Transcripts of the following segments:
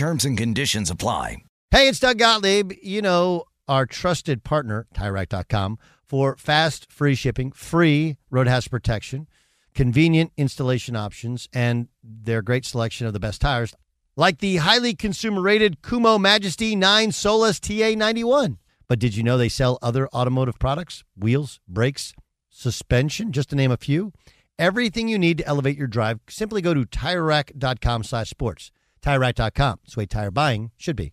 Terms and conditions apply. Hey, it's Doug Gottlieb. You know, our trusted partner, TireRack.com, for fast, free shipping, free road hazard protection, convenient installation options, and their great selection of the best tires, like the highly consumer rated Kumho Majesty 9 Solus TA91. But did you know they sell other automotive products? Wheels, brakes, suspension, just to name a few. Everything you need to elevate your drive, simply go to TireRack.com slash sports. TireRack.com. It's the way tire buying should be.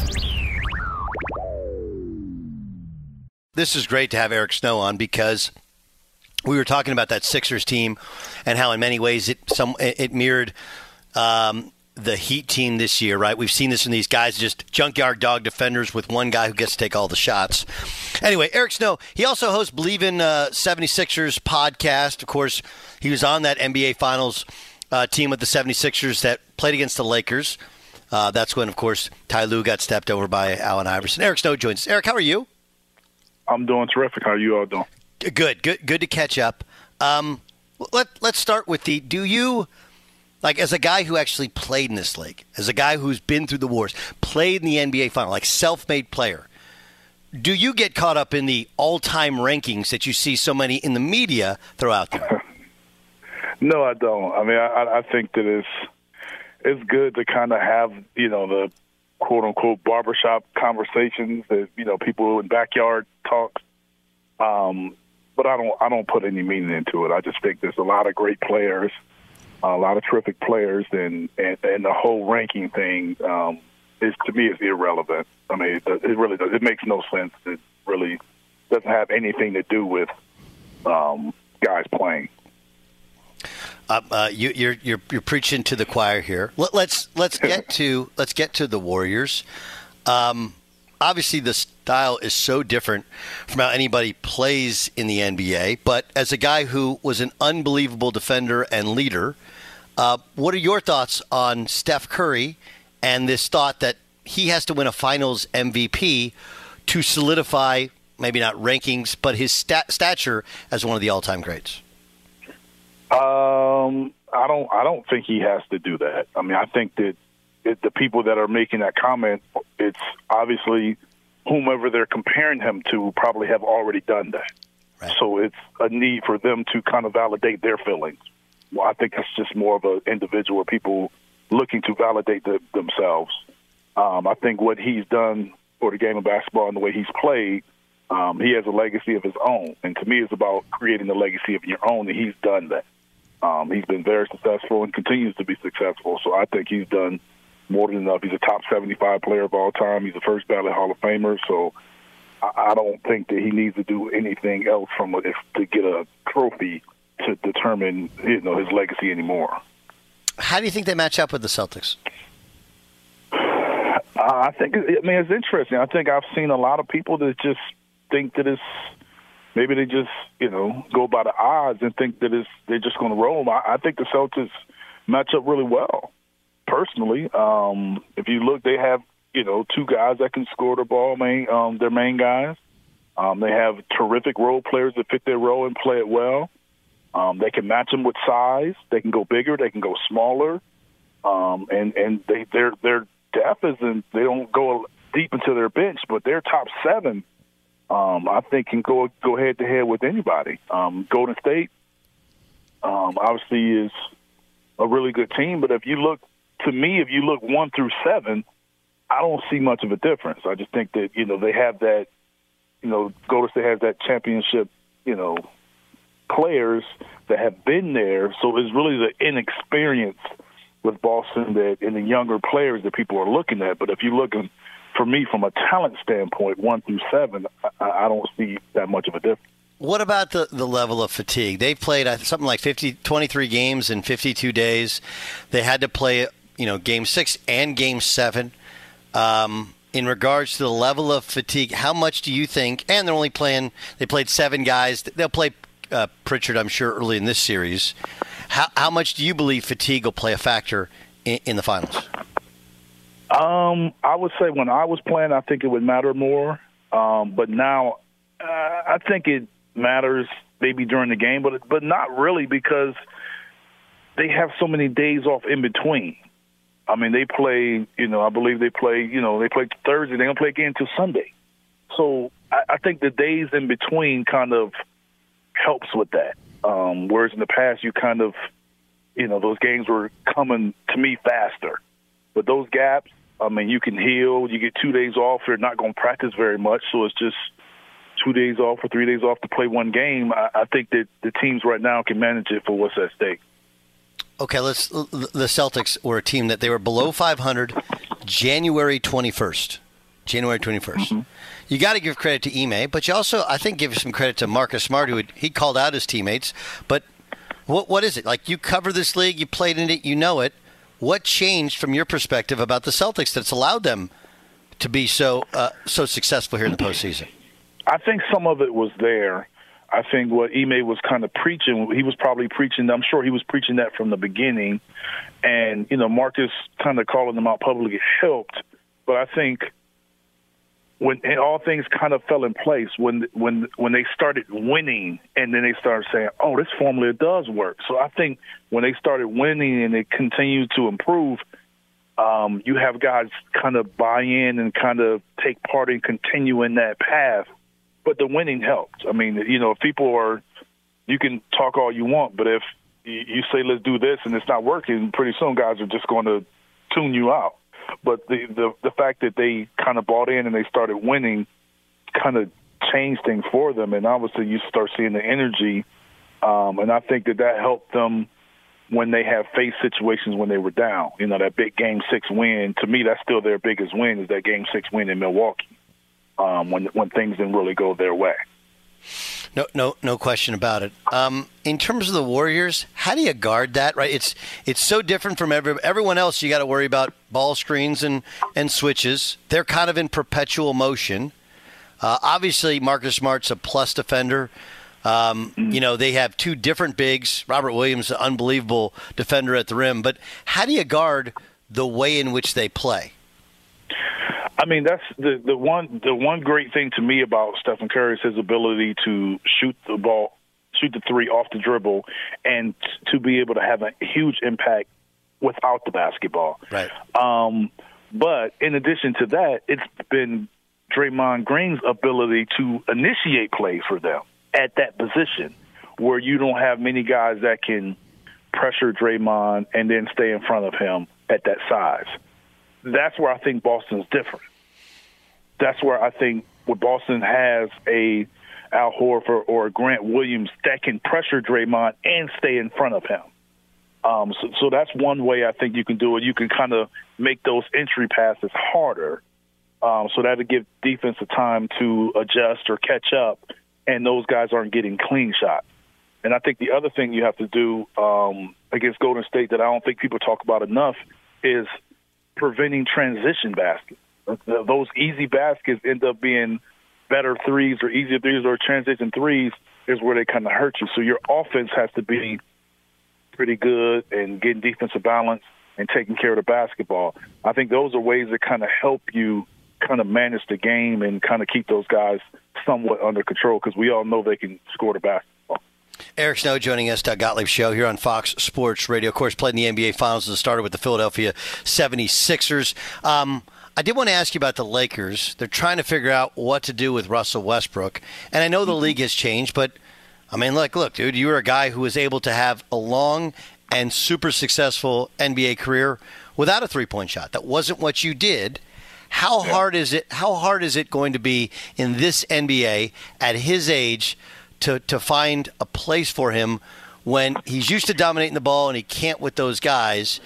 This is great to have Eric Snow on because we were talking about that Sixers team and how, in many ways, it some it mirrored um, the Heat team this year. Right? We've seen this in these guys, just junkyard dog defenders with one guy who gets to take all the shots. Anyway, Eric Snow. He also hosts Believe in uh, 76ers podcast. Of course, he was on that NBA Finals uh, team with the 76ers that played against the Lakers. Uh, that's when, of course, Ty Lue got stepped over by Allen Iverson. Eric Snow joins us. Eric, how are you? I'm doing terrific. How are you all doing? Good, good, good to catch up. Um, let Let's start with the. Do you like as a guy who actually played in this league, as a guy who's been through the wars, played in the NBA final, like self-made player? Do you get caught up in the all-time rankings that you see so many in the media throw out there? no, I don't. I mean, I, I think that it's it's good to kind of have you know the quote unquote barbershop conversations that you know people in backyard talks. Um, but I don't I don't put any meaning into it. I just think there's a lot of great players, a lot of terrific players, and and, and the whole ranking thing um, is to me is irrelevant. I mean, it, it really does. It makes no sense. It really doesn't have anything to do with um, guys playing. Uh, uh, you, are you're, you're you're preaching to the choir here. Let, us let's get to let's get to the Warriors. Um, obviously, the style is so different from how anybody plays in the NBA. But as a guy who was an unbelievable defender and leader, uh, what are your thoughts on Steph Curry and this thought that he has to win a Finals MVP to solidify maybe not rankings, but his stat- stature as one of the all-time greats? Um, I don't. I don't think he has to do that. I mean, I think that it, the people that are making that comment, it's obviously whomever they're comparing him to probably have already done that. Right. So it's a need for them to kind of validate their feelings. Well, I think it's just more of an individual or people looking to validate the, themselves. Um, I think what he's done for the game of basketball and the way he's played, um, he has a legacy of his own. And to me, it's about creating a legacy of your own, and he's done that. Um, he's been very successful and continues to be successful. So I think he's done more than enough. He's a top 75 player of all time. He's a first ballot Hall of Famer. So I, I don't think that he needs to do anything else from if to get a trophy to determine you know his legacy anymore. How do you think they match up with the Celtics? Uh, I think I mean it's interesting. I think I've seen a lot of people that just think that it's maybe they just you know go by the odds and think that it's they're just going to roll. I, I think the Celtics match up really well. Personally, um, if you look, they have you know two guys that can score the ball. Main um, their main guys. Um, they have terrific role players that fit their role and play it well. Um, they can match them with size. They can go bigger. They can go smaller. Um, and and they their their depth isn't. They don't go deep into their bench, but their top seven, um, I think, can go go head to head with anybody. Um, Golden State, um, obviously, is a really good team. But if you look to me, if you look one through seven, I don't see much of a difference. I just think that you know they have that. You know, Golden State has that championship. You know, players that have been there. So it's really the inexperience with Boston that and the younger players that people are looking at. But if you're looking for me from a talent standpoint, one through seven, I, I don't see that much of a difference. What about the, the level of fatigue? They've played something like 50, 23 games in 52 days. They had to play, you know, game six and game seven. Um, in regards to the level of fatigue, how much do you think? And they're only playing, they played seven guys. They'll play uh, Pritchard, I'm sure, early in this series. How, how much do you believe fatigue will play a factor in, in the finals? Um, I would say when I was playing, I think it would matter more. Um, but now, uh, I think it matters maybe during the game, but but not really because they have so many days off in between. I mean, they play. You know, I believe they play. You know, they play Thursday. They don't play again until Sunday. So I, I think the days in between kind of helps with that. Um, whereas in the past, you kind of, you know, those games were coming to me faster. But those gaps, I mean, you can heal. You get two days off. You're not going to practice very much, so it's just two days off or three days off to play one game. I, I think that the teams right now can manage it for what's at stake. Okay, let's. The Celtics were a team that they were below 500 January 21st. January 21st. Mm-hmm. You got to give credit to Ime, but you also, I think, give some credit to Marcus Smart, who had, he called out his teammates. But what what is it like? You cover this league, you played in it, you know it. What changed from your perspective about the Celtics that's allowed them to be so uh, so successful here in the postseason? I think some of it was there. I think what Ime was kind of preaching, he was probably preaching. I'm sure he was preaching that from the beginning, and you know, Marcus kind of calling them out publicly helped. But I think when all things kind of fell in place when when when they started winning and then they started saying oh this formula does work. So i think when they started winning and it continued to improve um, you have guys kind of buy in and kind of take part in continuing that path. But the winning helped. I mean you know if people are you can talk all you want but if you say let's do this and it's not working pretty soon guys are just going to tune you out but the the the fact that they kind of bought in and they started winning kind of changed things for them, and obviously you start seeing the energy, um, and I think that that helped them when they have faced situations when they were down. You know, that big Game Six win. To me, that's still their biggest win is that Game Six win in Milwaukee. Um, when when things didn't really go their way. No, no, no question about it. Um, in terms of the Warriors, how do you guard that? Right, it's it's so different from every, everyone else. You got to worry about ball screens and and switches. They're kind of in perpetual motion. Uh, obviously, Marcus Smart's a plus defender. Um, You know, they have two different bigs. Robert Williams, an unbelievable defender at the rim. But how do you guard the way in which they play? I mean, that's the the one the one great thing to me about Stephen Curry is his ability to shoot the ball, shoot the three off the dribble, and t- to be able to have a huge impact without the basketball. Right. Um, but in addition to that, it's been Draymond Green's ability to initiate plays for them at that position, where you don't have many guys that can pressure Draymond and then stay in front of him at that size. That's where I think Boston's different. That's where I think what Boston has a Al Horford or Grant Williams that can pressure Draymond and stay in front of him. Um, so, so that's one way I think you can do it. You can kind of make those entry passes harder, um, so that'll give defense a time to adjust or catch up, and those guys aren't getting clean shots. And I think the other thing you have to do um, against Golden State that I don't think people talk about enough is preventing transition baskets. Those easy baskets end up being better threes or easier threes or transition threes is where they kind of hurt you. So your offense has to be pretty good and getting defensive balance and taking care of the basketball. I think those are ways that kind of help you kind of manage the game and kind of keep those guys somewhat under control because we all know they can score the basketball. Eric Snow joining us, Doug Gottlieb Show here on Fox Sports Radio. Of course, played in the NBA Finals and started with the Philadelphia 76ers. Um, I did want to ask you about the Lakers. They're trying to figure out what to do with Russell Westbrook. And I know the league has changed, but I mean, look, look, dude, you were a guy who was able to have a long and super successful NBA career without a three point shot. That wasn't what you did. How hard is it? How hard is it going to be in this NBA at his age to to find a place for him when he's used to dominating the ball and he can't with those guys,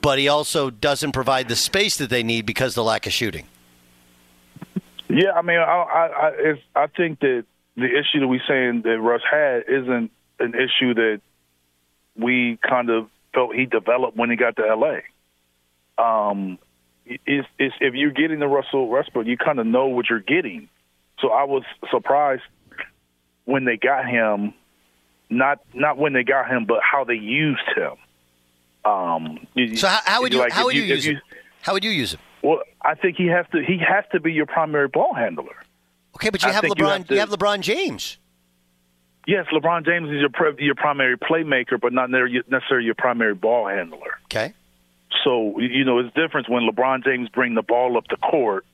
but he also doesn't provide the space that they need because of the lack of shooting. Yeah, I mean, I I, I, I think that the issue that we're saying that Russ had isn't an issue that we kind of felt he developed when he got to LA. Um, if you're getting the Russell Westbrook, you kind of know what you're getting. So I was surprised when they got him, not not when they got him, but how they used him. Um, So how, how would you like, how would you, if use him? How would you use him? Well, I think he has to. He has to be your primary ball handler. Okay, but you I have LeBron. you You have have, LeBron James. Yes, LeBron James is your your primary playmaker, but not necessarily necessarily your primary ball handler. Okay. So you know it's different when LeBron James bring the ball up the court,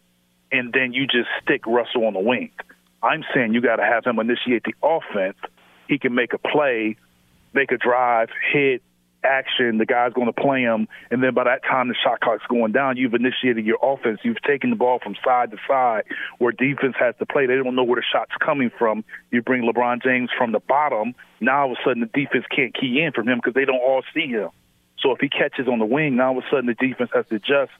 and then you just stick Russell on the wing. I'm saying you got to have him initiate the offense. He can make a play, make a drive, hit, action. The guy's going to play him, and then by that time the shot clock's going down. You've initiated your offense. You've taken the ball from side to side where defense has to play. They don't know where the shot's coming from. You bring LeBron James from the bottom. Now all of a sudden the defense can't key in from him because they don't all see him. So if he catches on the wing, now all of a sudden the defense has to adjust.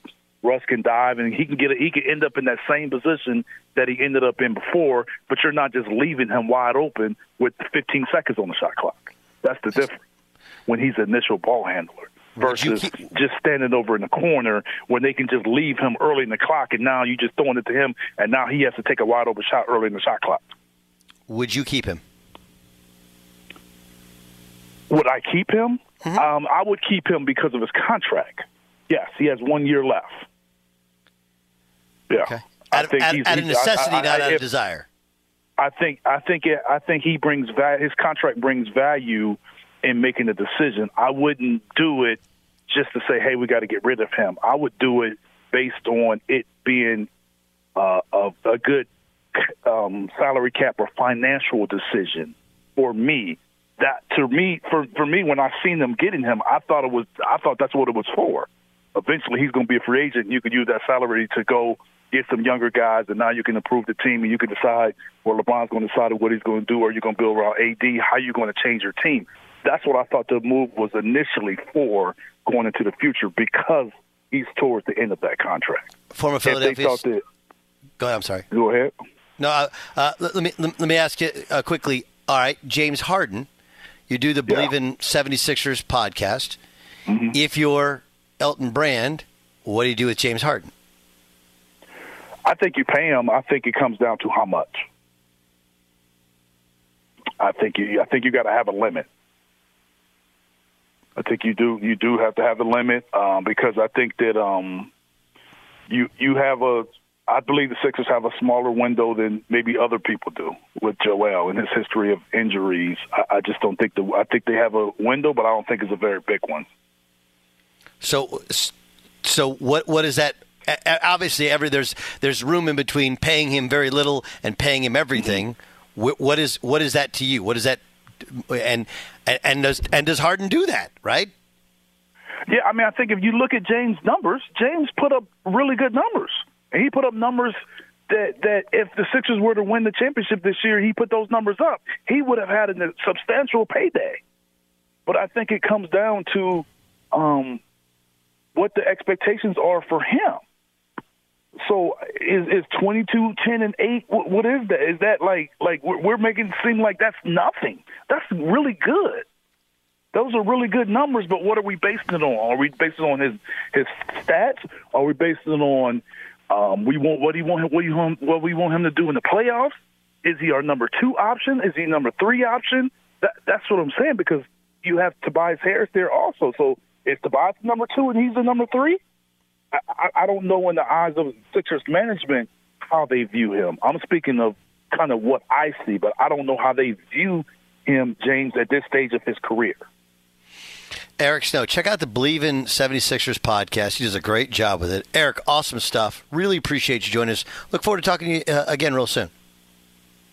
Russ can dive and he can get a, he can end up in that same position that he ended up in before, but you're not just leaving him wide open with 15 seconds on the shot clock. That's the difference when he's an initial ball handler Would you versus just standing over in the corner when they can just leave him early in the clock and now you're just throwing it to him and now he has to take a wide open shot early in the shot clock. Would you keep him? Would I keep him? Um, I would keep him because of his contract. Yes, he has one year left. Yeah. Okay. I Out, of- think out, he's- out of he's- I- necessity, I- I- not out of desire. I think I think it, I think it, I think he brings va- his contract brings value in making a decision. I wouldn't do it just to say, "Hey, we got to get rid of him." I would do it based on it being uh, a, a good um, salary cap or financial decision for me. That to me, for for me, when I seen them getting him, I thought it was I thought that's what it was for. Eventually, he's going to be a free agent. and You could use that salary to go get some younger guys, and now you can improve the team, and you can decide where LeBron's going to decide what he's going to do, or you're going to build around AD. How you going to change your team? That's what I thought the move was initially for going into the future because he's towards the end of that contract. Former Philadelphia. that, Go ahead. I'm sorry. go ahead. No, uh, uh, let, let me let, me ask you uh, quickly. All right, James Harden, you do the Believe in 76ers podcast. If you're Elton Brand, what do you do with James Harden? I think you pay him. I think it comes down to how much. I think you. I think you got to have a limit. I think you do. You do have to have a limit um, because I think that um, you you have a. I believe the Sixers have a smaller window than maybe other people do with Joel and his history of injuries. I, I just don't think the. I think they have a window, but I don't think it's a very big one. So, so what? What is that? Obviously, every there's there's room in between paying him very little and paying him everything. Mm-hmm. What is what is that to you? What is that? And and does and does Harden do that? Right? Yeah, I mean, I think if you look at James' numbers, James put up really good numbers, and he put up numbers that that if the Sixers were to win the championship this year, he put those numbers up. He would have had a substantial payday. But I think it comes down to um, what the expectations are for him. So is is twenty two ten and eight? What, what is that? Is that like like we're, we're making it seem like that's nothing? That's really good. Those are really good numbers, but what are we basing it on? Are we basing it on his his stats? Are we basing it on um, we want what he want what you want what we want him to do in the playoffs? Is he our number two option? Is he number three option? That, that's what I'm saying because you have Tobias Harris there also. So is Tobias number two and he's the number three? I, I don't know in the eyes of Sixers management how they view him. I'm speaking of kind of what I see, but I don't know how they view him, James, at this stage of his career. Eric Snow, check out the Believe in 76ers podcast. He does a great job with it. Eric, awesome stuff. Really appreciate you joining us. Look forward to talking to you uh, again real soon.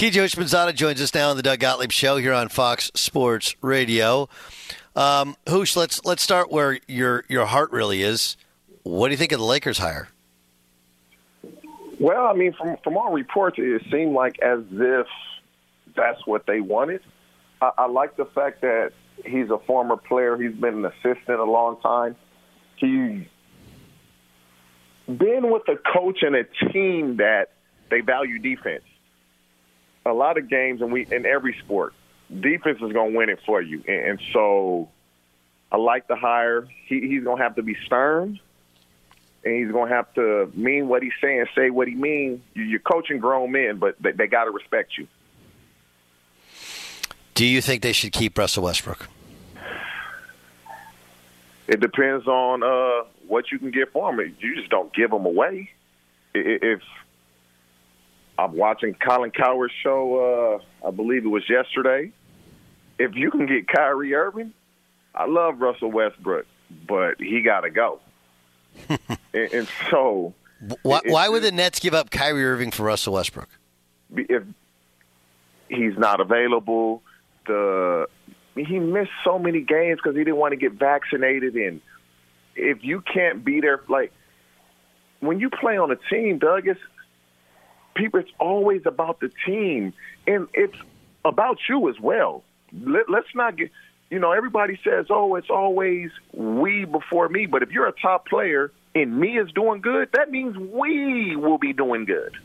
TJ Houshmandzadeh joins us now on the Doug Gottlieb Show here on Fox Sports Radio. Um, Hoosh, let's let's start where your your heart really is. What do you think of the Lakers hire? Well, I mean, from from all reports, it seemed like as if that's what they wanted. I, I like the fact that he's a former player. He's been an assistant a long time. He's been with a coach and a team that they value defense. A lot of games, and we in every sport, defense is going to win it for you. And, and so, I like the hire. He, he's going to have to be stern and he's going to have to mean what he's saying, say what he means. You're coaching grown men, but they, they got to respect you. Do you think they should keep Russell Westbrook? It depends on uh, what you can get for him. You just don't give him away. If I'm watching Colin Cowherd's show, uh, I believe it was yesterday. If you can get Kyrie Irving, I love Russell Westbrook, but he got to go. and, and, so, why, why would the Nets give up Kyrie Irving for Russell Westbrook? If he's not available, the he missed so many games because he didn't want to get vaccinated. And if you can't be there, like when you play on a team, Doug, it's people. It's always about the team, and it's about you as well. Let, let's not get you know, everybody says, oh, it's always we before me. But if you're a top player and me is doing good, that means we will be doing good.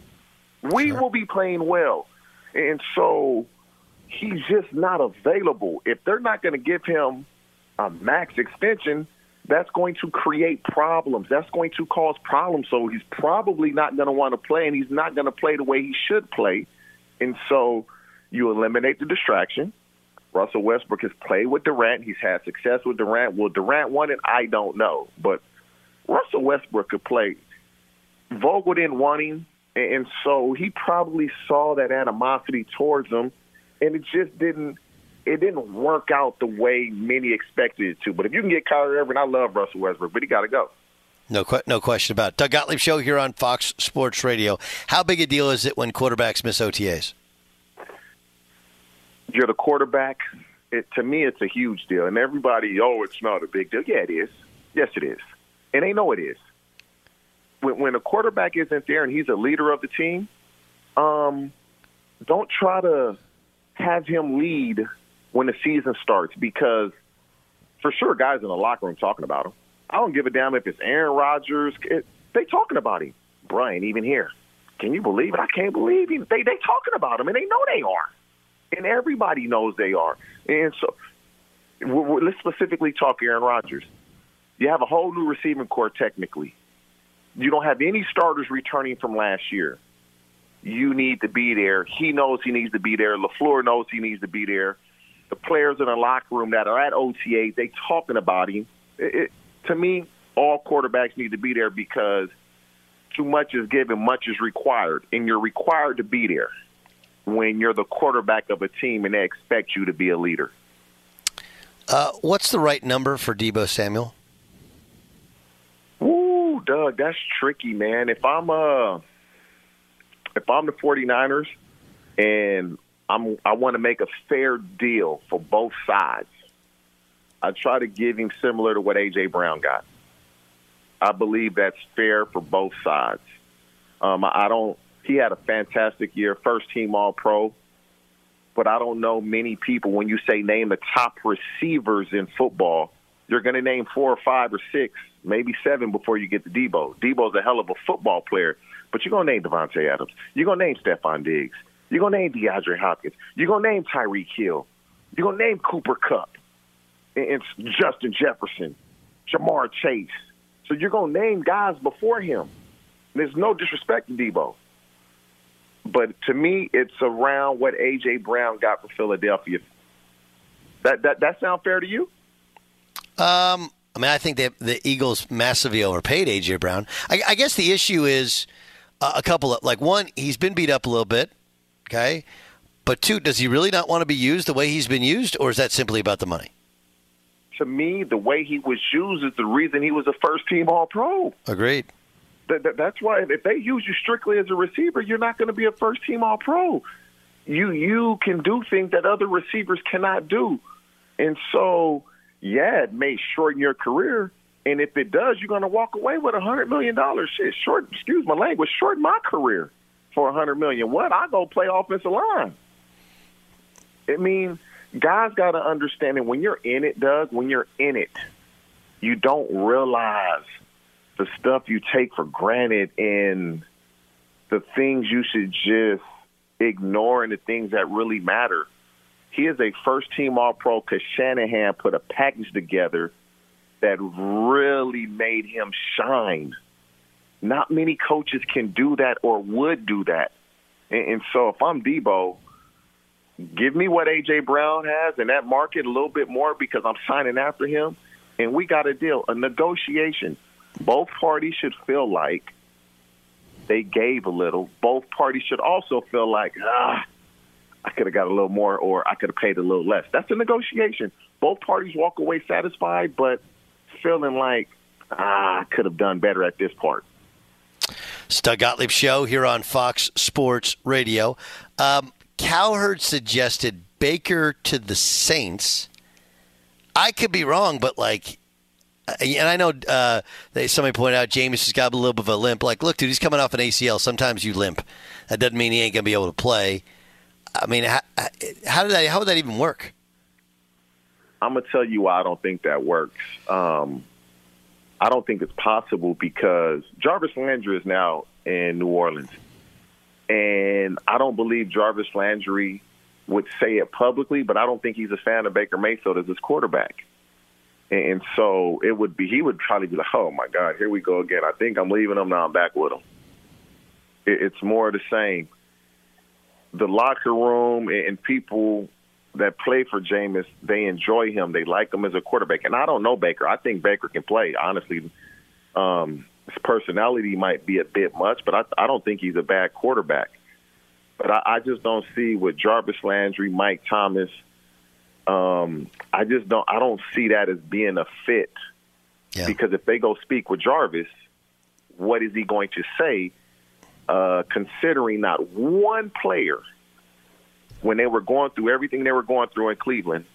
We sure. will be playing well. And so he's just not available. If they're not going to give him a max extension, that's going to create problems. That's going to cause problems. So he's probably not going to want to play, and he's not going to play the way he should play. And so you eliminate the distraction Russell Westbrook has played with Durant. He's had success with Durant. Will Durant want it? I don't know. But Russell Westbrook could play. Vogel didn't want him, and so he probably saw that animosity towards him, and it just didn't. It didn't work out the way many expected it to. But if you can get Kyrie Irving, I love Russell Westbrook, but he got to go. No, no question about it. Doug Gottlieb Show here on Fox Sports Radio. How big a deal is it when quarterbacks miss OTAs? you're the quarterback. It, to me, it's a huge deal. And everybody, oh, it's not a big deal. Yeah, it is. Yes, it is. And they know it is. When, when a quarterback isn't there and he's a leader of the team, um, don't try to have him lead when the season starts because for sure guys in the locker room talking about him. I don't give a damn if it's Aaron Rodgers. It, they talking about him. Brian, even here. Can you believe it? I can't believe him. They they talking about him, and they know they are and everybody knows they are. And so, we're, we're, let's specifically talk Aaron Rodgers. You have a whole new receiving corps technically. You don't have any starters returning from last year. You need to be there. He knows he needs to be there. LaFleur knows he needs to be there. The players in the locker room that are at OTA, they talking about him. It, it, to me, all quarterbacks need to be there because too much is given, much is required, and you're required to be there when you're the quarterback of a team and they expect you to be a leader. Uh, what's the right number for Deebo Samuel? Ooh, Doug, that's tricky, man. If I'm uh if I'm the 49ers and I'm I want to make a fair deal for both sides, I try to give him similar to what AJ Brown got. I believe that's fair for both sides. Um, I don't he had a fantastic year, first team All Pro. but I don't know many people. When you say name the top receivers in football, you're going to name four or five or six, maybe seven before you get to Deebo. Deebo's a hell of a football player, but you're going to name Davante Adams. You're going to name Stefon Diggs. You're going to name DeAndre Hopkins. You're going to name Tyreek Hill. You're going to name Cooper Kupp. and Justin Jefferson, Ja'Marr Chase. So you're going to name guys before him. There's no disrespect to Deebo. But to me, it's around what A.J. Brown got for Philadelphia. That, that, that sound fair to you? Um, I mean, I think that the Eagles massively overpaid A.J. Brown. I, I guess the issue is uh, a couple of, like, one, he's been beat up a little bit, okay? But two, does he really not want to be used the way he's been used, or is that simply about the money? To me, the way he was used is the reason he was a first team All Pro. Agreed. That, that, that's why if they use you strictly as a receiver, you're not going to be a first team All Pro. You you can do things that other receivers cannot do, and so yeah, it may shorten your career. And if it does, you're going to walk away with a hundred million dollars. Shit, short. Excuse my language. Short my career for a hundred million. What? I go play offensive line. I mean, guys got to understand that when you're in it, Doug. When you're in it, you don't realize the stuff you take for granted and the things you should just ignore and the things that really matter. He is a first team All Pro because Shanahan put a package together that really made him shine. Not many coaches can do that or would do that. And, and so if I'm Deebo, give me what A.J. Brown has in that market a little bit more because I'm signing after him. And we got a deal, a negotiation. Both parties should feel like they gave a little. Both parties should also feel like, ah, I could have got a little more or I could have paid a little less. That's a negotiation. Both parties walk away satisfied, but feeling like, ah, I could have done better at this part. It's Doug Gottlieb Show here on Fox Sports Radio. Um, Cowherd suggested Baker to the Saints. I could be wrong, but like uh, and I know uh, they, somebody pointed out Jameis has got a little bit of a limp. Like, look, dude, he's coming off an ACL. Sometimes you limp. That doesn't mean he ain't gonna be able to play. I mean, how, how did that? How would that even work? I'm gonna tell you why I don't think that works. Um, I don't think it's possible because Jarvis Landry is now in New Orleans, and I don't believe Jarvis Landry would say it publicly, but I don't think he's a fan of Baker Mayfield as his quarterback. And so it would be, he would probably be like, oh my God, here we go again. I think I'm leaving him, now I'm back with him. It's more of the same. The locker room and people that play for Jameis, they enjoy him. They like him as a quarterback. And I don't know Baker. I think Baker can play, honestly. Um, his personality might be a bit much, but I, I don't think he's a bad quarterback. But I, I just don't see with Jarvis Landry, Mike Thomas – um, I just don't. I don't see that as being a fit. Yeah. Because if they go speak with Jarvis, what is he going to say? Uh, considering not one player, when they were going through everything they were going through in Cleveland,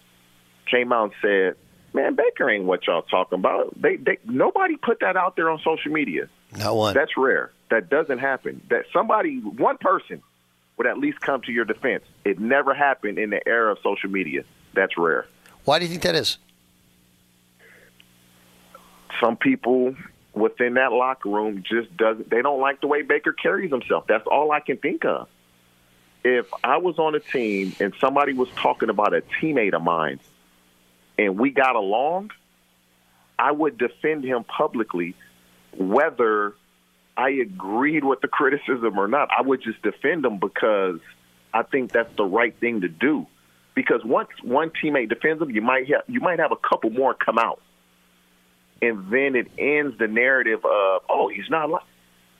came out and said, "Man, Baker ain't what y'all talking about." They, they nobody put that out there on social media. Not one. That's rare. That doesn't happen. That somebody, one person, would at least come to your defense. It never happened in the era of social media that's rare. Why do you think that is? Some people within that locker room just doesn't they don't like the way Baker carries himself. That's all I can think of. If I was on a team and somebody was talking about a teammate of mine and we got along, I would defend him publicly whether I agreed with the criticism or not. I would just defend him because I think that's the right thing to do because once one teammate defends him, you might have you might have a couple more come out, and then it ends the narrative of oh he's not like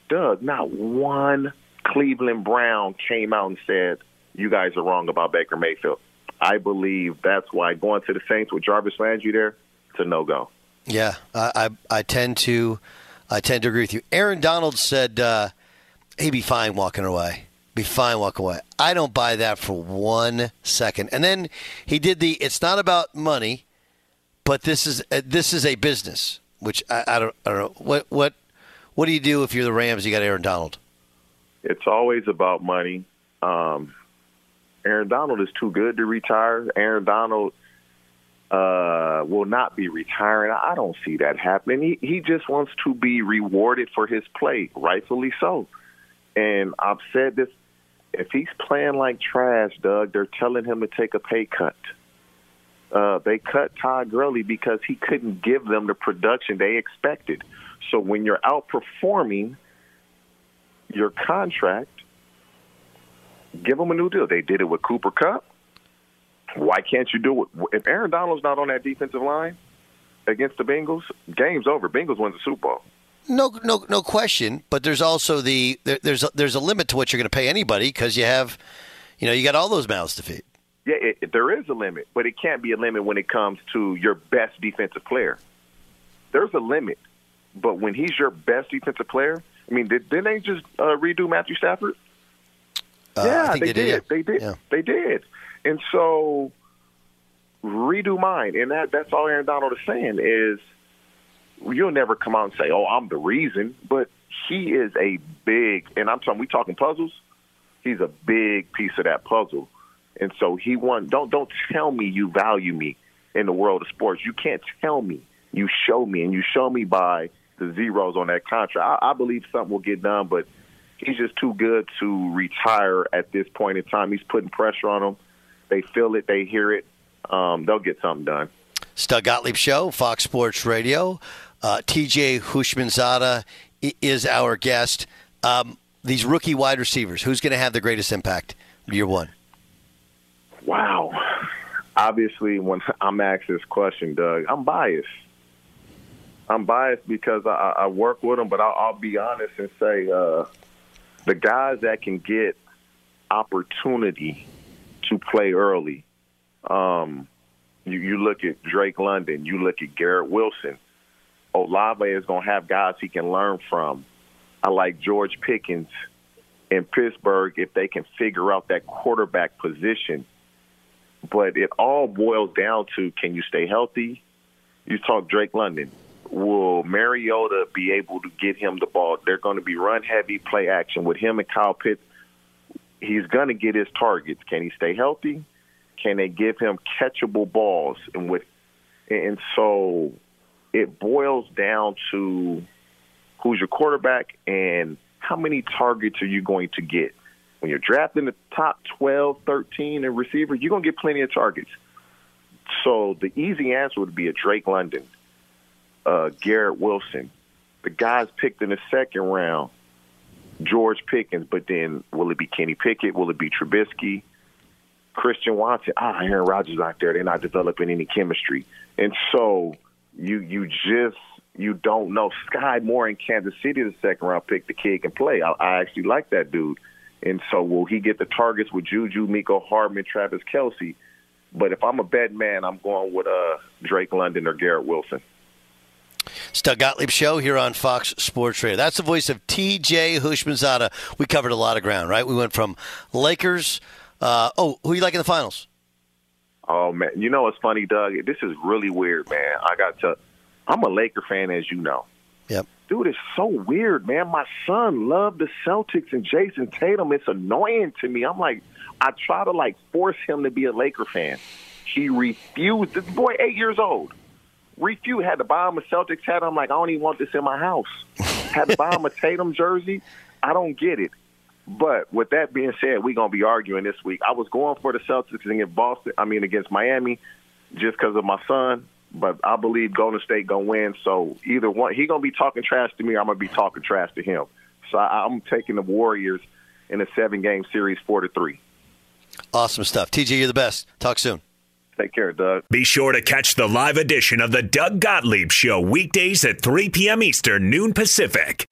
Doug. Not one Cleveland Brown came out and said you guys are wrong about Baker Mayfield. I believe that's why going to the Saints with Jarvis Landry there, it's a no go. Yeah, I, I, I tend to I tend to agree with you. Aaron Donald said uh, he'd be fine walking away be fine, walk away. I don't buy that for one second. And then he did the. It's not about money, but this is uh, this is a business. Which I, I, don't I don't know what what what do you do if you're the Rams? You got Aaron Donald. It's always about money. Um, Aaron Donald is too good to retire. Aaron Donald uh, will not be retiring. I don't see that happening. He he just wants to be rewarded for his play, rightfully so. And I've said this: if he's playing like trash, Doug, they're telling him to take a pay cut. Uh, they cut Todd Gurley because he couldn't give them the production they expected. So when you're outperforming your contract, give them a new deal. They did it with Cooper Kupp. Why can't you do it? If Aaron Donald's not on that defensive line against the Bengals, game's over. Bengals win the Super Bowl. No, no, no question. But there's also the there, there's a, there's a limit to what you're going to pay anybody because you have, you know, you got all those mouths to feed. Yeah, it, there is a limit, but it can't be a limit when it comes to your best defensive player. There's a limit, but when he's your best defensive player, I mean, did, didn't they just uh, redo Matthew Stafford? Uh, yeah, they, they, did. did. Yeah. They did. Yeah. They did. And so redo mine. And that that's all Aaron Donald is saying is you'll never come out and say, "Oh, I'm the reason," but he is a big and I'm talking we talking puzzles. He's a big piece of that puzzle. And so he won don't don't tell me you value me in the world of sports. You can't tell me. You show me and you show me by the zeros on that contract. I, I believe something will get done, but he's just too good to retire at this point in time. He's putting pressure on them. They feel it, they hear it. Um, they'll get something done. Doug Gottlieb Show, Fox Sports Radio. Uh, TJ Houshmandzadeh is our guest. Um, these rookie wide receivers, who's going to have the greatest impact year one? Wow. Obviously, when I'm asked this question, Doug, I'm biased. I'm biased because I, I work with them, but I'll, I'll be honest and say uh, the guys that can get opportunity to play early. Um, you, you look at Drake London, you look at Garrett Wilson. Olave is going to have guys he can learn from. I like George Pickens in Pittsburgh if they can figure out that quarterback position. But it all boils down to can you stay healthy? You talk Drake London. Will Mariota be able to get him the ball? They're going to be run heavy, play action with him and Kyle Pitts. He's going to get his targets. Can he stay healthy? Can they give him catchable balls? And with and so it boils down to who's your quarterback and how many targets are you going to get. When you're drafting the top 12, 13 in receivers, you're going to get plenty of targets. So the easy answer would be a Drake London, uh, Garrett Wilson. The guys picked in the second round, George Pickens, but then will it be Kenny Pickett? Will it be Trubisky? Christian Watson? Ah, Aaron Rodgers out there. They're not developing any chemistry. And so you you just you don't know. Sky Moore in Kansas City, the second round pick, the kid can play. I, I actually like that dude. And so will he get the targets with Juju, Mecole Hardman, Travis Kelce? But if I'm a bad man, I'm going with uh, Drake London or Garrett Wilson. Doug Gottlieb Show here on Fox Sports Radio. That's the voice of TJ Houshmandzadeh. We covered a lot of ground, right? We went from Lakers. Uh, oh, who you like in the finals? Oh man, you know what's funny, Doug? This is really weird, man. I got to. I'm a Laker fan, as you know. Yep. Dude, it's so weird, man. My son loved the Celtics and Jayson Tatum. It's annoying to me. I'm like, I try to like force him to be a Laker fan. He refused. This boy, eight years old, refused. Had to buy him a Celtics hat. I'm like, I don't even want this in my house. Had to buy him a Tatum jersey. I don't get it. But with that being said, we're gonna be arguing this week. I was going for the Celtics against Boston. I mean against Miami, just because of my son. But I believe Golden State gonna win. So either one, he gonna be talking trash to me. I'm gonna be talking trash to him. So I, I'm taking the Warriors in a seven game series, four to three. Awesome stuff. TJ, you're the best. Talk soon. Take care, Doug. Be sure to catch the live edition of the Doug Gottlieb Show weekdays at 3 p.m. Eastern, noon Pacific.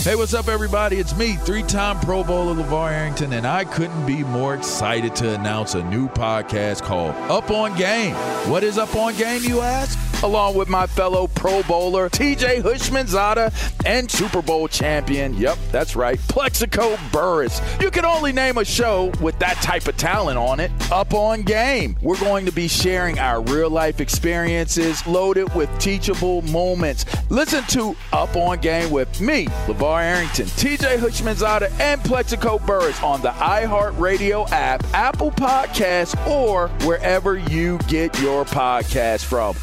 Hey, what's up, everybody? It's me, three time Pro Bowler LaVar Arrington, and I couldn't be more excited to announce a new podcast called Up on Game. What is Up on Game, you ask? Along with my fellow Pro Bowler, TJ Houshmandzadeh, and Super Bowl champion, yep, that's right, Plaxico Burress. You can only name a show with that type of talent on it, Up on Game. We're going to be be sharing our real life experiences loaded with teachable moments. Listen to Up on Game with me, LaVar Arrington, TJ Houshmandzadeh, and Plaxico Burress on the iHeartRadio app, Apple Podcasts, or wherever you get your podcast from.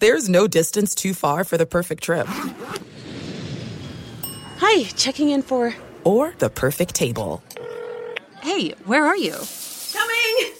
There's no distance too far for the perfect trip. Hi, checking in for. Or the perfect table. Hey, where are you? Coming!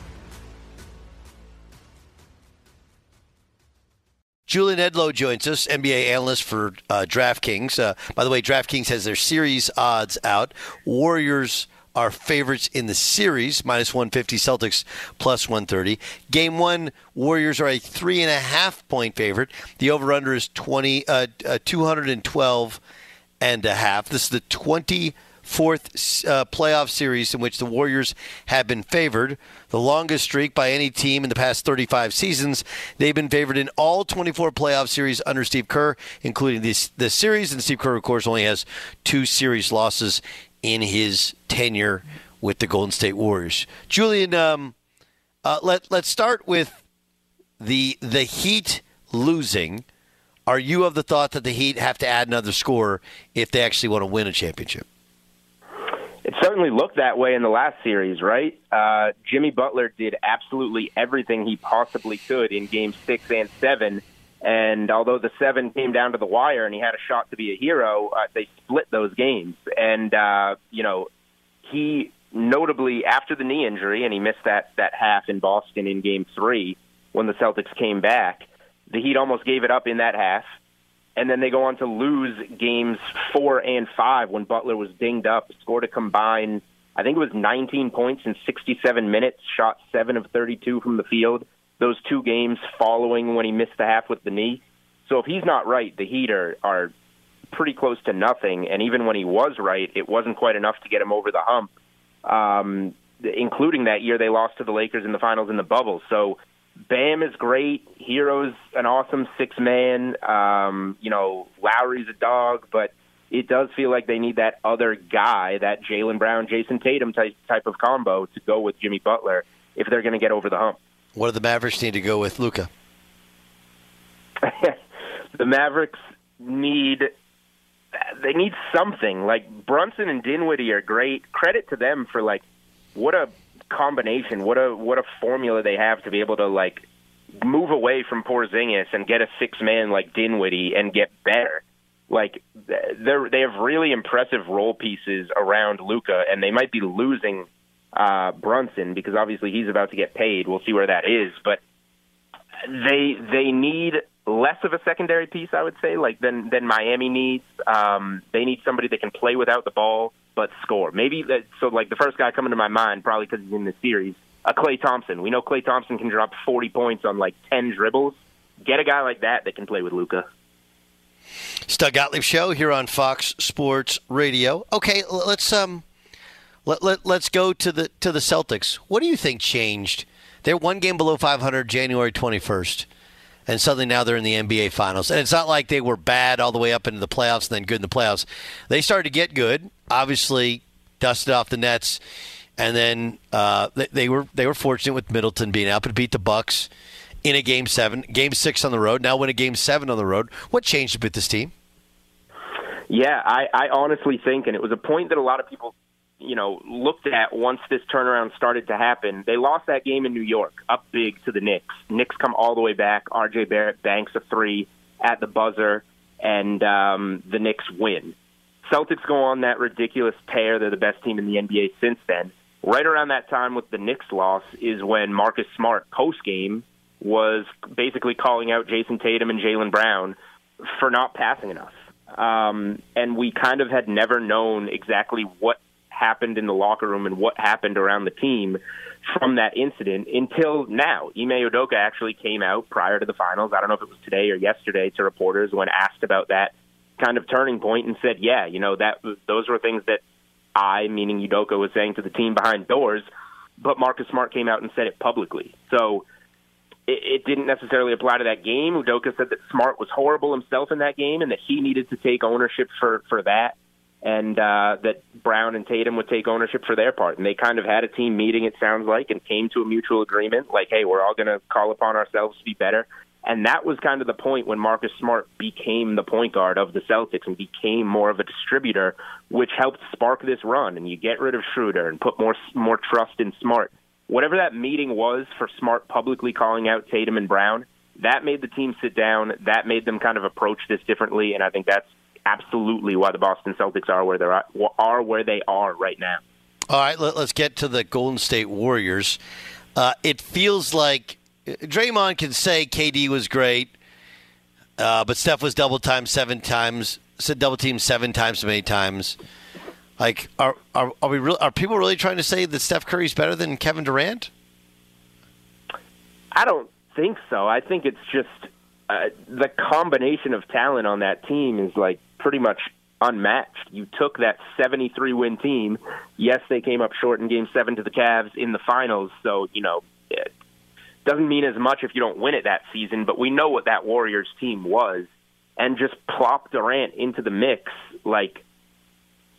Julian Edlow joins us, NBA analyst for uh, DraftKings. Uh, by the way, DraftKings has their series odds out. Warriors are favorites in the series, minus 150, Celtics plus 130. Game one, Warriors are a three and a half point favorite. The over under is 20, uh, uh, 212 and a half. This is the 20- fourth uh, playoff series in which the Warriors have been favored, the longest streak by any team in the past 35 seasons. They've been favored in all 24 playoff series under Steve Kerr, including this this series. And Steve Kerr, of course, only has two series losses in his tenure with the Golden State Warriors. Julian, um, uh, let let's start with the the Heat losing. Are you of the thought that the Heat have to add another score if they actually want to win a championship? It's certainly looked that way in the last series, right? Uh, Jimmy Butler did absolutely everything he possibly could in Game Six and Seven, and although the seven came down to the wire and he had a shot to be a hero, uh, they split those games. And uh, you know, he notably after the knee injury, and he missed that that half in Boston in Game Three when the Celtics came back. The Heat almost gave it up in that half and then they go on to lose games four and five when Butler was dinged up, scored a combined, I think it was 19 points in 67 minutes, shot seven of 32 from the field. Those two games following when he missed the half with the knee. So if he's not right, the Heat are, are pretty close to nothing. And even when he was right, it wasn't quite enough to get him over the hump. Um, including that year they lost to the Lakers in the finals in the bubble. So Bam is great. Herro's an awesome six man. Um, you know, Lowry's a dog, but it does feel like they need that other guy, that Jaylen Brown, Jayson Tatum type type of combo to go with Jimmy Butler if they're going to get over the hump. What do the Mavericks need to go with Luka? the Mavericks need they need something. Like Brunson and Dinwiddie are great. Credit to them for like what a combination, what a what a formula they have to be able to like move away from Porzingis and get a six man like Dinwiddie and get better. Like they're they have really impressive role pieces around Luka, and they might be losing uh, Brunson because obviously he's about to get paid. We'll see where that is, but they they need less of a secondary piece, I would say, like than than Miami needs. Um, they need somebody that can play without the ball but score. Maybe that. So like the first guy coming to my mind, probably because he's in the series, a Klay Thompson. We know Klay Thompson can drop 40 points on like 10 dribbles. Get a guy like that that can play with Luka. Doug Gottlieb show here on Fox Sports Radio. Okay, let's um, let, let let's go to the to the Celtics. What do you think changed? They're one game below 500 January 21st and suddenly now they're in the NBA Finals. And it's not like they were bad all the way up into the playoffs and then good in the playoffs. They started to get good. Obviously, dusted off the Nets, and then uh, they, were they were fortunate with Middleton being out, but beat the Bucks in a game seven, game six on the road. Now win a game seven on the road. What changed with this team? Yeah, I, I honestly think, and it was a point that a lot of people you know, looked at once this turnaround started to happen. They lost that game in New York, up big to the Knicks. Knicks come all the way back. R.J. Barrett banks a three at the buzzer, and um, the Knicks win. Celtics go on that ridiculous tear. They're the best team in the NBA since then. Right around that time with the Knicks loss is when Marcus Smart post game was basically calling out Jayson Tatum and Jaylen Brown for not passing enough. Um, and we kind of had never known exactly what happened in the locker room and what happened around the team from that incident until now. Ime Udoka actually came out prior to the finals. I don't know if it was today or yesterday to reporters when asked about that kind of turning point and said, "Yeah, you know that those were things that I, meaning Udoka, was saying to the team behind doors." But Marcus Smart came out and said it publicly. So it, it didn't necessarily apply to that game. Udoka said that Smart was horrible himself in that game and that he needed to take ownership for for that and uh, that Brown and Tatum would take ownership for their part. And they kind of had a team meeting, it sounds like, and came to a mutual agreement like, hey, we're all going to call upon ourselves to be better. And that was kind of the point when Marcus Smart became the point guard of the Celtics and became more of a distributor, which helped spark this run. And you get rid of Schroeder and put more more trust in Smart. Whatever that meeting was for Smart publicly calling out Tatum and Brown, that made the team sit down. That made them kind of approach this differently. And I think that's absolutely why the Boston Celtics are where they are, are where they are right now. All right, let, us get to the Golden State Warriors. Uh, it feels like Draymond can say KD was great, uh, but Steph was double time seven times, said double team seven times so many times. Like, are are are we re- are people really trying to say that Steph Curry's better than Kevin Durant? I don't think so. I think it's just uh, the combination of talent on that team is like pretty much unmatched. You took that 73 win team. Yes, they came up short in game seven to the Cavs in the finals. So, you know, doesn't mean as much if you don't win it that season, but we know what that Warriors team was. And just plop Durant into the mix. Like,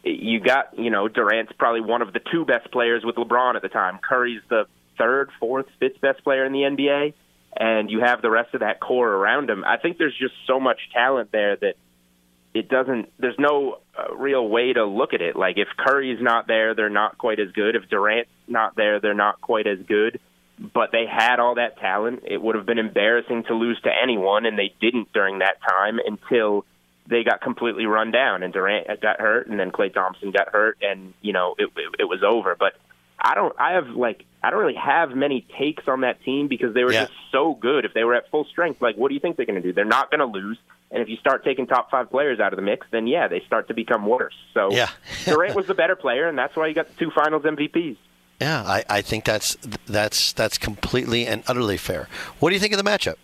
you got, you know, Durant's probably one of the two best players with LeBron at the time. Curry's the third, fourth, fifth best player in the NBA. And you have the rest of that core around him. I think there's just so much talent there that it doesn't. There's no uh, real way to look at it. Like if Curry's not there, they're not quite as good. If Durant's not there, they're not quite as good. But they had all that talent. It would have been embarrassing to lose to anyone, and they didn't during that time until they got completely run down. And Durant got hurt, and then Klay Thompson got hurt, and you know it, it, it was over. But I don't. I have like I don't really have many takes on that team because they were Yeah. just so good. If they were at full strength, like what do you think they're going to do? They're not going to lose. And if you start taking top five players out of the mix, then yeah, they start to become worse. So Yeah. Durant was the better player, and that's why he got the two Finals MVPs. Yeah, I, I think that's that's that's completely and utterly fair. What do you think of the matchup?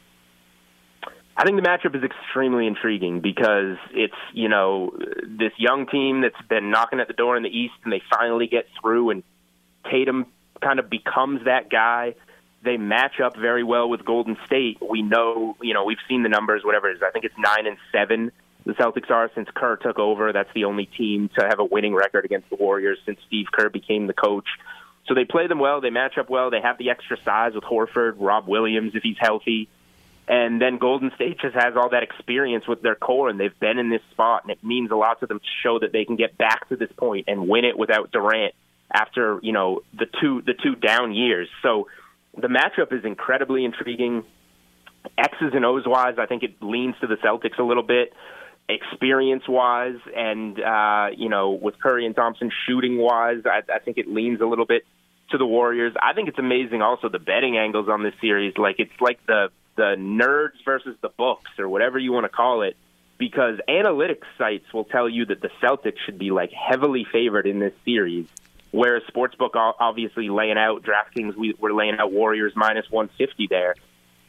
I think the matchup is extremely intriguing because it's you know this young team that's been knocking at the door in the East, and they finally get through, and Tatum kind of becomes that guy. They match up very well with Golden State. We know, you know, we've seen the numbers, whatever it is. I think it's nine and seven. The Celtics are since Kerr took over. That's the only team to have a winning record against the Warriors since Steve Kerr became the coach. So they play them well. They match up well. They have the extra size with Horford, Rob Williams if he's healthy. And then Golden State just has all that experience with their core, and they've been in this spot, and it means a lot to them to show that they can get back to this point and win it without Durant after you know the two the two down years. So the matchup is incredibly intriguing. X's and O's wise, I think it leans to the Celtics a little bit. Experience wise, and uh, you know, with Curry and Thompson shooting wise, I, I think it leans a little bit to the Warriors. I think it's amazing also the betting angles on this series. Like it's like the the nerds versus the books or whatever you want to call it because analytics sites will tell you that the Celtics should be like heavily favored in this series. Whereas Sportsbook obviously laying out DraftKings, we were laying out Warriors minus 150 there.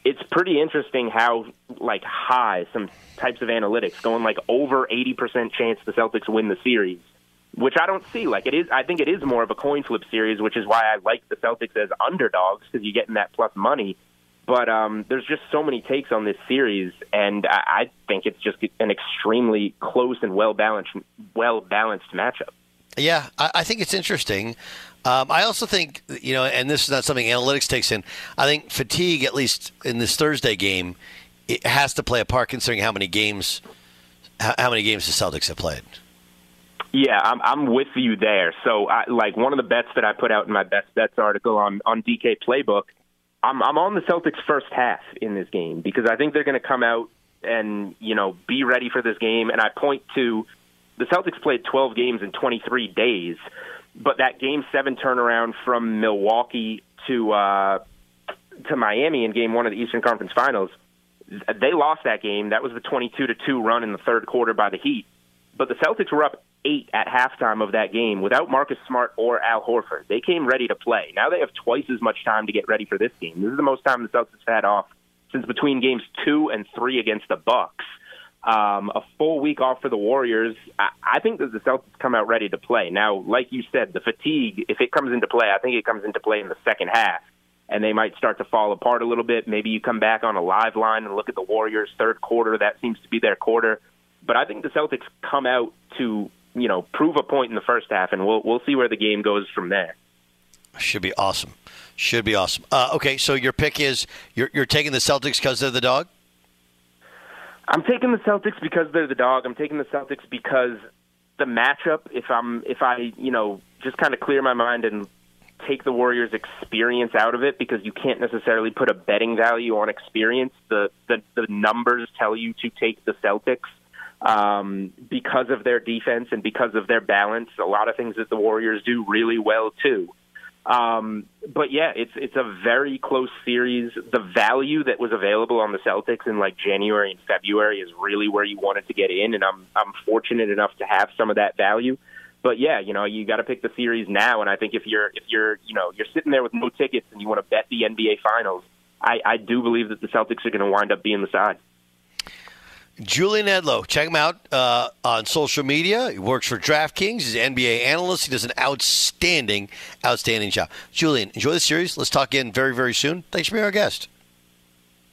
It's pretty interesting how like high some types of analytics going like over 80% chance the Celtics win the series, which I don't see. Like it is, I think it is more of a coin flip series, which is why I like the Celtics as underdogs because you're getting that plus money. But um, there's just so many takes on this series, and I, I think it's just an extremely close and well balanced, well balanced matchup. Yeah, I, I think it's interesting. Um, I also think you know, and this is not something analytics takes in. I think fatigue, at least in this Thursday game, it has to play a part considering how many games, how, how many games the Celtics have played. Yeah, I'm I'm with you there. So, I, like one of the bets that I put out in my best bets article on on DK Playbook, I'm I'm on the Celtics first half in this game because I think they're going to come out and you know be ready for this game. And I point to the Celtics played 12 games in 23 days, but that Game Seven turnaround from Milwaukee to uh, to Miami in Game One of the Eastern Conference Finals, they lost that game. That was the 22 to two run in the third quarter by the Heat. But the Celtics were up eight at halftime of that game without Marcus Smart or Al Horford. They came ready to play. Now they have twice as much time to get ready for this game. This is the most time the Celtics have had off since between games two and three against the Bucks. Um, a full week off for the Warriors. I, I think that the Celtics come out ready to play. Now, like you said, the fatigue, if it comes into play, I think it comes into play in the second half. And they might start to fall apart a little bit. Maybe you come back on a live line and look at the Warriors' third quarter. That seems to be their quarter. But I think the Celtics come out to you know prove a point in the first half, and we'll we'll see where the game goes from there. Should be awesome. Should be awesome. Uh, okay, so your pick is you're you're taking the Celtics because they're the dog. I'm taking the Celtics because they're the dog. I'm taking the Celtics because the matchup. If I'm if I you know just kind of clear my mind and take the Warriors' experience out of it because you can't necessarily put a betting value on experience. The the, the numbers tell you to take the Celtics um, because of their defense and because of their balance. A lot of things that the Warriors do really well too. Um, but yeah, it's it's a very close series. The value that was available on the Celtics in like January and February is really where you wanted to get in, and I'm I'm fortunate enough to have some of that value. But yeah, you know, you got to pick the series now, and I think if you're if you're you know you're sitting there with no tickets and you want to bet the NBA Finals, I, I do believe that the Celtics are going to wind up being the side. Julian Edlow, check him out uh, on social media. He works for DraftKings. He's an NBA analyst. He does an outstanding, outstanding job. Julian, enjoy the series. Let's talk again very, very soon. Thanks for being our guest.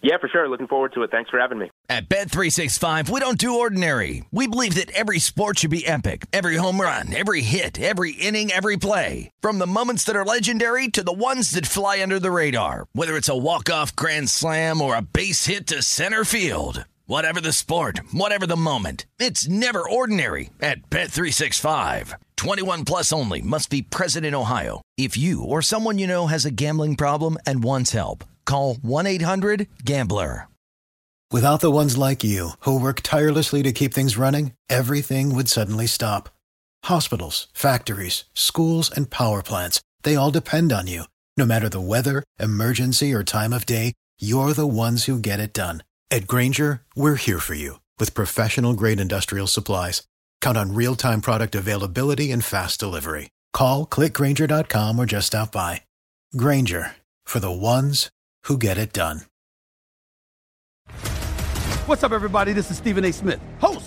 Yeah, for sure. Looking forward to it. Thanks for having me. At Bed 365, we don't do ordinary. We believe that every sport should be epic. Every home run, every hit, every inning, every play. From the moments that are legendary to the ones that fly under the radar. Whether it's a walk-off grand slam or a base hit to center field. Whatever the sport, whatever the moment, it's never ordinary at Bet365. 21 plus only must be present in Ohio. If you or someone you know has a gambling problem and wants help, call 1-800-GAMBLER. Without the ones like you who work tirelessly to keep things running, everything would suddenly stop. Hospitals, factories, schools, and power plants, they all depend on you. No matter the weather, emergency, or time of day, you're the ones who get it done. At Grainger, we're here for you with professional grade industrial supplies. Count on real time product availability and fast delivery. Call clickgrainger.com or just stop by. Grainger for the ones who get it done. What's up, everybody? This is Stephen A. Smith, host